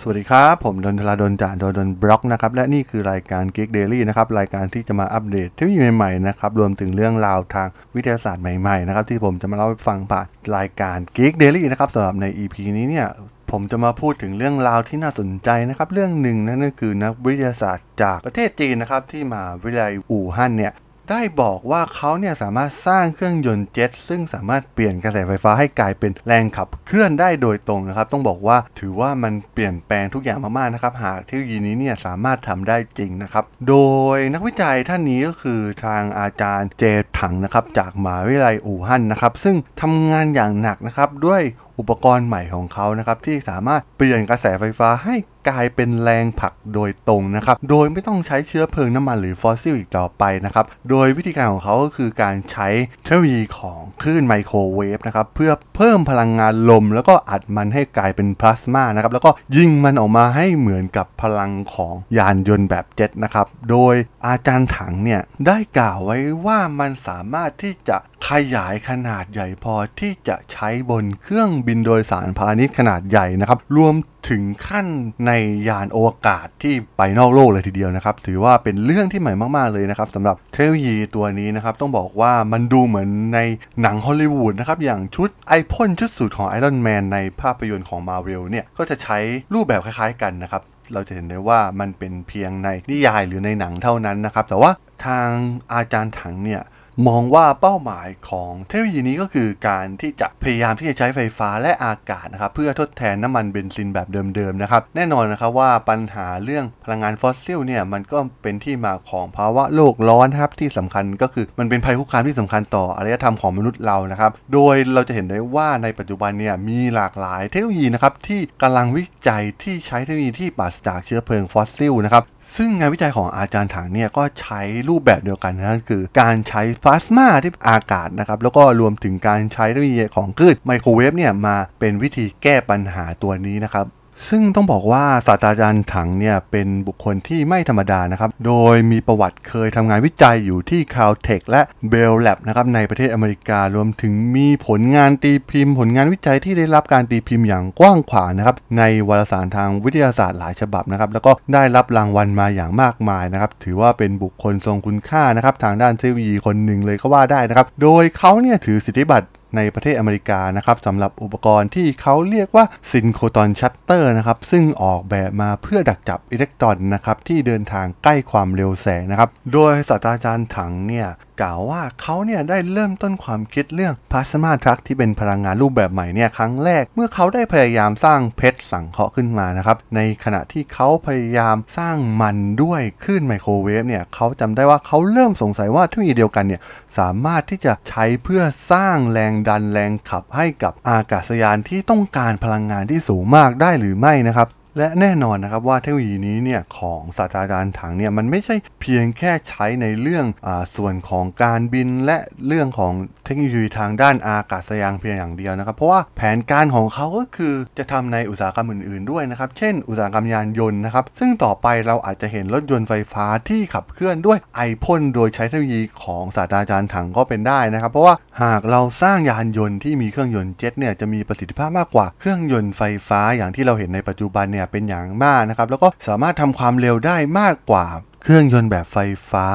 สวัสดีครับ ผมดนทลาดนจากดนดนบล็อกนะครับ และนี่คือรายการ Geek Daily นะครับ รายการที่จะมาอัปเดตเทคโนโลยีใหม่ๆนะครับ รวมถึงเรื่องราวทางวิทยาศาสตร์ใหม่ๆนะครับ ที่ผมจะมาเล่าให้ฟังผ่านรายการ Geek Daily นะครับสำหรับใน EP นี้เนี่ยผมจะมาพูดถึงเรื่องราวที่น่าสนใจนะครับ เรื่องหนึ่งนั่นก็คือนักวิทยาศาสตร์จากประเทศจีนนะครับที่มาวิทยาลัยอู่ฮั่นเนี่ย ได้บอกว่าเขาเนี่ยสามารถสร้างเครื่องยนต์เจ็ตซึ่งสามารถเปลี่ยนกระแสไฟฟ้าให้กลายเป็นแรงขับเคลื่อนได้โดยตรงนะครับ ต้องบอกว่าถือว่ามันเปลี่ยนแปลงทุกอย่างมากๆนะครับ หากเทคโนโลยีนี้เนี่ยสามารถทำได้จริงนะครับ โดยนักวิจัยท่านนี้ก็คือทางอาจารย์เจถังนะครับจากมหาวิทยาลัยอู่ฮั่นนะครับ ซึ่งทำงานอย่างหนักนะครับด้วย อุปกรณ์ใหม่ของเขานะครับที่สามารถเปลี่ยนกระแสไฟฟ้าให้กลายเป็นแรงผลักโดยตรงนะครับ โดยไม่ต้องใช้เชื้อเพลิงน้ำมันหรือฟอสซิลอีกต่อไปนะครับ โดยวิธีการของเขาก็คือการใช้เทคโนโลยีของคลื่นไมโครเวฟนะครับ เพื่อเพิ่มพลังงานลม แล้วก็อัดมันให้กลายเป็นพลาสมานะครับ แล้วก็ยิงมันออกมาให้เหมือนกับพลังของยานยนต์แบบเจ็ตนะครับ โดยอาจารย์ถังเนี่ยได้กล่าวไว้ว่ามันสามารถที่จะ ขยายขนาดใหญ่พอที่จะใช้บนเครื่องบินโดยสารพาณิชย์ขนาดใหญ่นะครับ รวมถึงขั้นในยานอวกาศที่ไปนอกโลกเลยทีเดียวนะครับ ถือว่าเป็นเรื่องที่ใหม่มาก ๆ เลยนะครับสำหรับเทคโนโลยีตัวนี้นะครับต้องบอกว่ามันดูเหมือนในหนังฮอลลีวูดนะครับอย่างชุดไอพ่นชุดสูทของไอรอนแมนในภาพยนตร์ของมาเวลเนี่ยก็จะใช้รูปแบบคล้าย ๆ กันนะครับเราจะเห็นได้ว่ามันเป็นเพียงในนิยายหรือในหนังเท่านั้นนะครับแต่ว่าทางอาจารย์ถังเนี่ย มองว่าเป้าหมายของเทคโนโลยีนี้ก็คือการที่จะพยายามที่จะใช้ไฟฟ้าและอากาศนะครับเพื่อทดแทนน้ำมันเบนซินแบบเดิมๆนะครับแน่นอนนะครับว่าปัญหาเรื่องพลังงานฟอสซิลเนี่ยมันก็เป็นที่มาของภาวะโลกร้อนครับที่สำคัญก็คือมันเป็นภัยคุกคามที่สำคัญต่ออารยธรรมของมนุษย์เรานะครับโดยเราจะเห็นได้ว่าในปัจจุบันเนี่ยมีหลากหลายเทคโนโลยีนะครับที่กำลังวิจัยที่ใช้เทคโนโลยีที่ปราศจากเชื้อเพลิงฟอสซิลนะครับ ซึ่งงานวิจัยของอาจารย์ถังเนี่ยก็ใช้รูปแบบเดียวกันนั่นคือ การใช้พลาสมาที่อากาศนะครับแล้วก็รวมถึงการใช้เทคโนโลยีของคลื่นไมโครเวฟเนี่ยมาเป็นวิธีแก้ปัญหาตัวนี้นะครับ ซึ่งต้องบอกว่าศาสตราจารย์ถังเนี่ยเป็นบุคคลที่ไม่ธรรมดานะครับ โดยมีประวัติเคยทำงานวิจัยอยู่ที่ Caltech และ Bell Lab นะครับในประเทศอเมริการวมถึงมีผลงานตีพิมพ์ ผลงานวิจัยที่ได้รับการตีพิมพ์อย่างกว้างขวางนะครับในวารสารทางวิทยาศาสตร์หลายฉบับนะครับแล้วก็ได้รับรางวัลมาอย่างมากมายนะครับถือว่าเป็นบุคคลทรงคุณค่านะครับทางด้านเทคโนโลยีคนหนึ่งเลยก็ว่าได้นะครับโดยเขาเนี่ยถือสิทธิบัตร ในประเทศอเมริกานะครับสำหรับอุปกรณ์ที่เขาเรียกว่า synchrotron shutter นะครับซึ่งออกแบบมาเพื่อดักจับอิเล็กตรอนนะครับที่เดินทางใกล้ความเร็วแสงนะครับโดยศาสตราจารย์ถังเนี่ยกล่าวว่าเขาเนี่ยได้เริ่มต้นความคิดเรื่อง plasma thruster ที่เป็นพลังงานรูปแบบใหม่เนี่ยครั้งแรก เมื่อเขาได้พยายามสร้างเพชรสังเคราะห์ขึ้นมานะครับในขณะที่เขาพยายามสร้างมันด้วยคลื่นไมโครเวฟเนี่ยเขาจำได้ว่าเขาเริ่มสงสัยว่าเทคโนโลยีเดียวกันเนี่ยสามารถที่จะใช้เพื่อสร้างแรงดันแรงขับให้กับอากาศยานที่ต้องการพลังงานที่สูงมากได้หรือไม่นะครับ และแน่นอนนะครับว่าเทคโนโลยีนี้เนี่ยของศาสตราจารย์ถังเนี่ยมันไม่ใช่เพียงแค่ใช้ในเรื่องอส่วนของการบินและเรื่องของเทคโนโลยีทางด้านอากาศยานเพียงอย่างเดียวนะครับ เพราะว่าแผนการของเขาก็คือจะทำในอุตสาหกรรมอื่นๆด้วยนะครับ เช่น อุตสาหกรรมยานยนต์นะครับ ซึ่งต่อไปเราอาจจะเห็นรถยนต์ไฟฟ้าที่ขับเคลื่อนด้วยไอพ่นโดยใช้เทคโนโลยีของศาสตราจารย์ถังก็เป็นได้นะครับ เพราะว่าหากเราสร้างยานยนต์ที่มีเครื่องยนต์เจ็ตเนี่ยจะมีประสิทธิภาพมากกว่าเครื่องยนต์ไฟฟ้าอย่างที่เราเห็นในปัจจุบันเนี่ยเป็นอย่างมากนะครับ แล้วก็สามารถทำความเร็วได้มากกว่าเครื่องยนต์แบบไฟฟ้า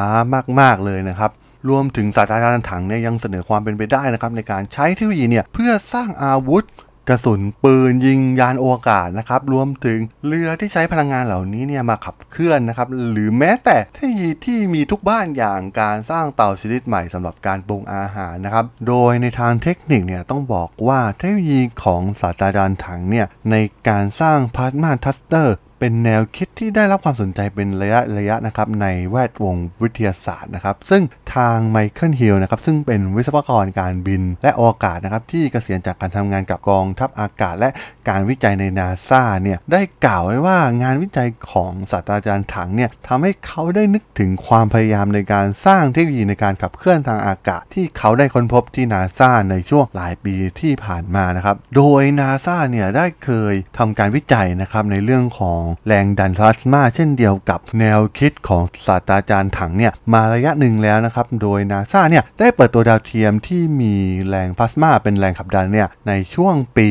มาก ๆ เลยนะครับรวมถึงศาสตราจารย์ถังเนี่ยยังเสนอความเป็นไปได้นะครับในการใช้เทคโนโลยีเนี่ยเพื่อสร้างอาวุธ กระสุนปืนยิงยานอวกาศนะครับรวมถึงเรือที่ใช้พลังงานเหล่านี้เนี่ยมาขับเคลื่อนนะครับหรือแม้แต่เทคโนโลยีที่มีทุกบ้านอย่างการสร้างเตาชนิดใหม่สำหรับการปรุงอาหารนะครับโดยในทางเทคนิคเนี่ยต้องบอกว่าเทคโนโลยีของศาสตราจารย์ถังเนี่ยในการสร้าง plasma thruster เป็นแนวคิดที่ได้รับความสนใจเป็นระยะระยะนะครับในแวดวงวิทยาศาสตร์นะครับ ซึ่งทางไมเคิลฮิลนะครับซึ่งเป็นวิศวกรการบินและอวกาศนะครับที่เกษียณจากการทำงานกับกองทัพอากาศ และการวิจัยในนาซาเนี่ยได้กล่าวไว้ว่างานวิจัยของศาสตราจารย์ถังเนี่ยทำให้เขาได้นึกถึงความพยายามในการสร้างเทคโนโลยีในการขับเคลื่อนทางอากาศ ที่เขาได้ค้นพบที่นาซาในช่วงหลายปีที่ผ่านมานะครับโดยนาซาเนี่ยได้เคยทำการวิจัยนะครับในเรื่องของแรงดันพลาสมาเช่นเดียวกับแนวคิดของศาสตราจารย์ถังเนี่ยมาระยะหนึ่งแล้วนะครับ โดยนาซาเนี่ยได้เปิดตัวดาวเทียมที่มีแรงพลาสมาเป็นแรงขับดันเนี่ยในช่วงปี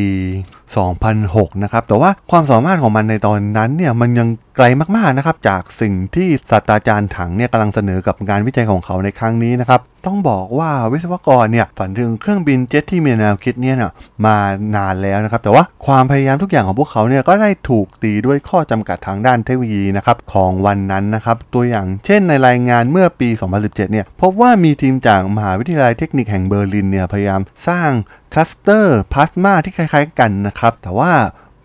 2006 นะครับ แต่ว่าความสามารถของมันในตอนนั้นเนี่ยมันยังไกลมากๆนะครับจากสิ่งที่ศาสตราจารย์ถังเนี่ยกำลังเสนอกับงานวิจัยของเขาในครั้งนี้นะครับ ต้องบอกว่าวิศวกรเนี่ยฝันถึงเครื่องบินเจ็ตที่มีแนวคิดเนี่ยนะมานานแล้วนะครับ แต่ว่าความพยายามทุกอย่างของพวกเขาเนี่ยก็ได้ถูกตีด้วยข้อจำกัดทางด้านเทคโนโลยีนะครับของวันนั้นนะครับ ตัวอย่างเช่นในรายงานเมื่อปี 2017 เนี่ยพบว่ามีทีมจากมหาวิทยาลัยเทคนิคแห่งเบอร์ลินเนี่ยพยายามสร้าง thruster พลาสมาที่คล้ายๆกันนะครับ แต่ว่า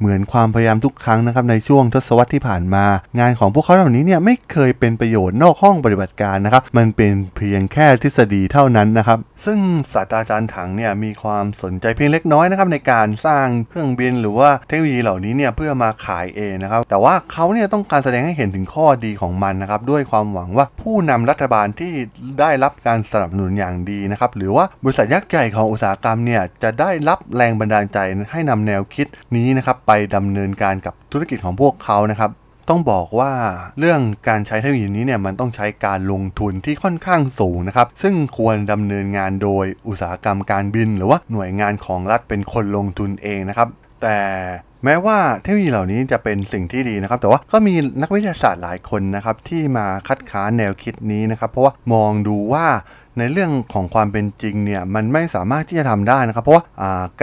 เหมือนความพยายามทุกครั้งนะครับในช่วงทศวรรษที่ผ่านมา งานของพวกเขาเหล่านี้เนี่ยไม่เคยเป็นประโยชน์นอกห้องปฏิบัติการนะครับ มันเป็นเพียงแค่ทฤษฎีเท่านั้นนะครับ ซึ่งศาสตราจารย์ถังเนี่ยมีความสนใจเพียงเล็กน้อยนะครับในการสร้างเครื่องบินหรือว่าเทคโนโลยีเหล่านี้เนี่ยเพื่อมาขายเองนะครับ แต่ว่าเขาเนี่ยต้องการแสดงให้เห็นถึงข้อดีของมันนะครับด้วยความหวังว่าผู้นำรัฐบาลที่ได้รับการสนับสนุนอย่างดีนะครับหรือว่าบริษัทยักษ์ใหญ่ของอุตสาหกรรมเนี่ยจะได้รับแรงบันดาลใจให้นำแนวคิดนี้นะครับไปดำเนินการกับธุรกิจของพวกเขานะครับ ต้องบอกว่าเรื่องการใช้เทคโนโลยีนี้เนี่ยมันต้องใช้การลงทุนที่ค่อนข้างสูงนะครับ ซึ่งควรดำเนินงานโดยอุตสาหกรรมการบิน หรือว่าหน่วยงานของรัฐเป็นคนลงทุนเองนะครับ แต่แม้ว่าเทคโนโลยีเหล่านี้จะเป็นสิ่งที่ดีนะครับ แต่ว่าก็มีนักวิทยาศาสตร์หลายคนนะครับที่มาคัดค้านแนวคิดนี้นะครับ เพราะว่ามองดูว่า ในเรื่องของความเป็นจริงเนี่ยมันไม่สามารถที่จะทำได้นะครับ เพราะว่า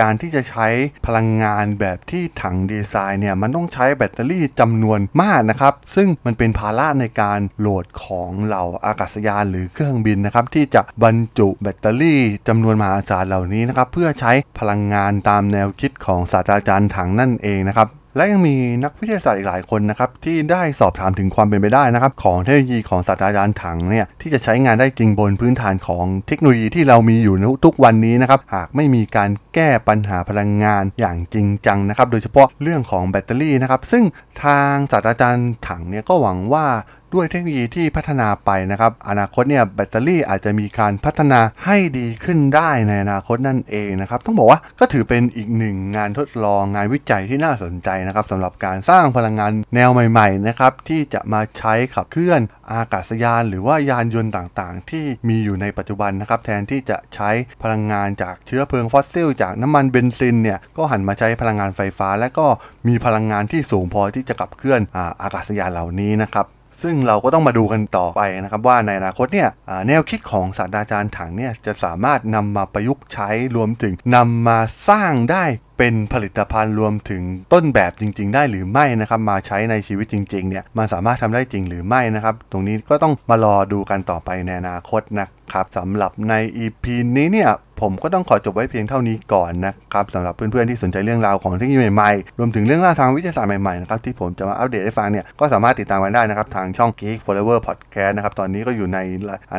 การที่จะใช้พลังงานแบบที่ถังดีไซน์เนี่ยมันต้องใช้แบตเตอรี่จำนวนมากนะครับ ซึ่งมันเป็นภาระในการโหลดของเหล่าอากาศยานหรือเครื่องบินนะครับที่จะบรรจุแบตเตอรี่จำนวนมหาศาลเหล่านี้นะครับเพื่อใช้พลังงานตามแนวคิดของศาสตราจารย์ถังนั่นเองนะครับ และยังมีนักวิทยาศาสตร์อีกหลายคนนะครับที่ได้สอบถามถึงความเป็นไปได้นะครับของเทคโนโลยีของศาสตราจารย์ถังเนี่ยที่จะใช้งานได้จริงบนพื้นฐานของเทคโนโลยีที่เรามีอยู่ทุกวันนี้นะครับหากไม่มีการแก้ปัญหาพลังงานอย่างจริงจังนะครับโดยเฉพาะเรื่องของแบตเตอรี่นะครับซึ่งทางศาสตราจารย์ถังเนี่ยก็หวังว่า ด้วยเทคโนโลยีที่พัฒนาไปนะครับ อนาคตเนี่ยแบตเตอรี่อาจจะมีการพัฒนาให้ดีขึ้นได้ในอนาคตนั่นเองนะครับ ต้องบอกว่าก็ถือเป็นอีกหนึ่งงานทดลองงานวิจัยที่น่าสนใจนะครับสำหรับการสร้างพลังงานแนวใหม่ๆนะครับที่จะมาใช้ขับเคลื่อนอากาศยานหรือว่ายานยนต์ต่างๆ ที่มีอยู่ในปัจจุบันนะครับแทนที่จะใช้พลังงานจากเชื้อเพลิงฟอสซิล จากน้ำมันเบนซินเนี่ยก็หันมาใช้พลังงานไฟฟ้า และก็มีพลังงานที่สูงพอที่จะขับเคลื่อนอาอากาศยานเหล่านี้นะครับ ซึ่งเราก็ต้องมาดูกันต่อไปนะครับว่าในอนาคตเนี่ยแนวคิดของศาสตราจารย์ถังเนี่ยจะสามารถนำมาประยุกต์ใช้รวมถึงนำมาสร้างได้ เป็นผลิตภัณฑ์รวมถึงต้นแบบจริง ๆ ได้หรือไม่นะครับมาใช้ในชีวิตจริง ๆ เนี่ยมันสามารถทำได้จริงหรือไม่นะครับ ตรงนี้ก็ต้องมารอดูกันต่อไปในอนาคตนะครับสำหรับใน EP นี้เนี่ยผมก็ต้องขอจบไว้เพียงเท่านี้ก่อนนะครับสำหรับเพื่อนๆที่สนใจเรื่องราวของเทคโนโลยีใหม่ๆ รวมถึงเรื่องราวทางวิทยาศาสตร์ใหม่ๆนะครับที่ผมจะมาอัปเดตให้ฟังเนี่ยก็สามารถติดตามกันได้นะครับทางช่อง Geek Forever Podcast นะครับตอนนี้ก็อยู่ใน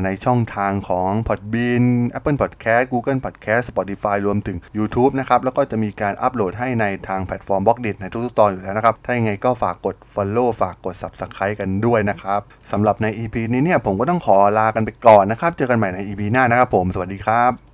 ในช่องทางของ Podbean Apple Podcast Google Podcast Spotify รวมถึง YouTube นะครับแล้วก็จะมีการการอัปโหลดให้ในทางแพลตฟอร์ม Blockdit ในทุกๆตอนอยู่แล้วนะครับ ถ้ายังไงก็ฝากกด Follow ฝากกด Subscribe กันด้วยนะครับสำหรับใน EP นี้เนี่ยผมก็ต้องขอลากันไปก่อนนะครับ เจอกันใหม่ใน EP หน้านะครับผม สวัสดีครับ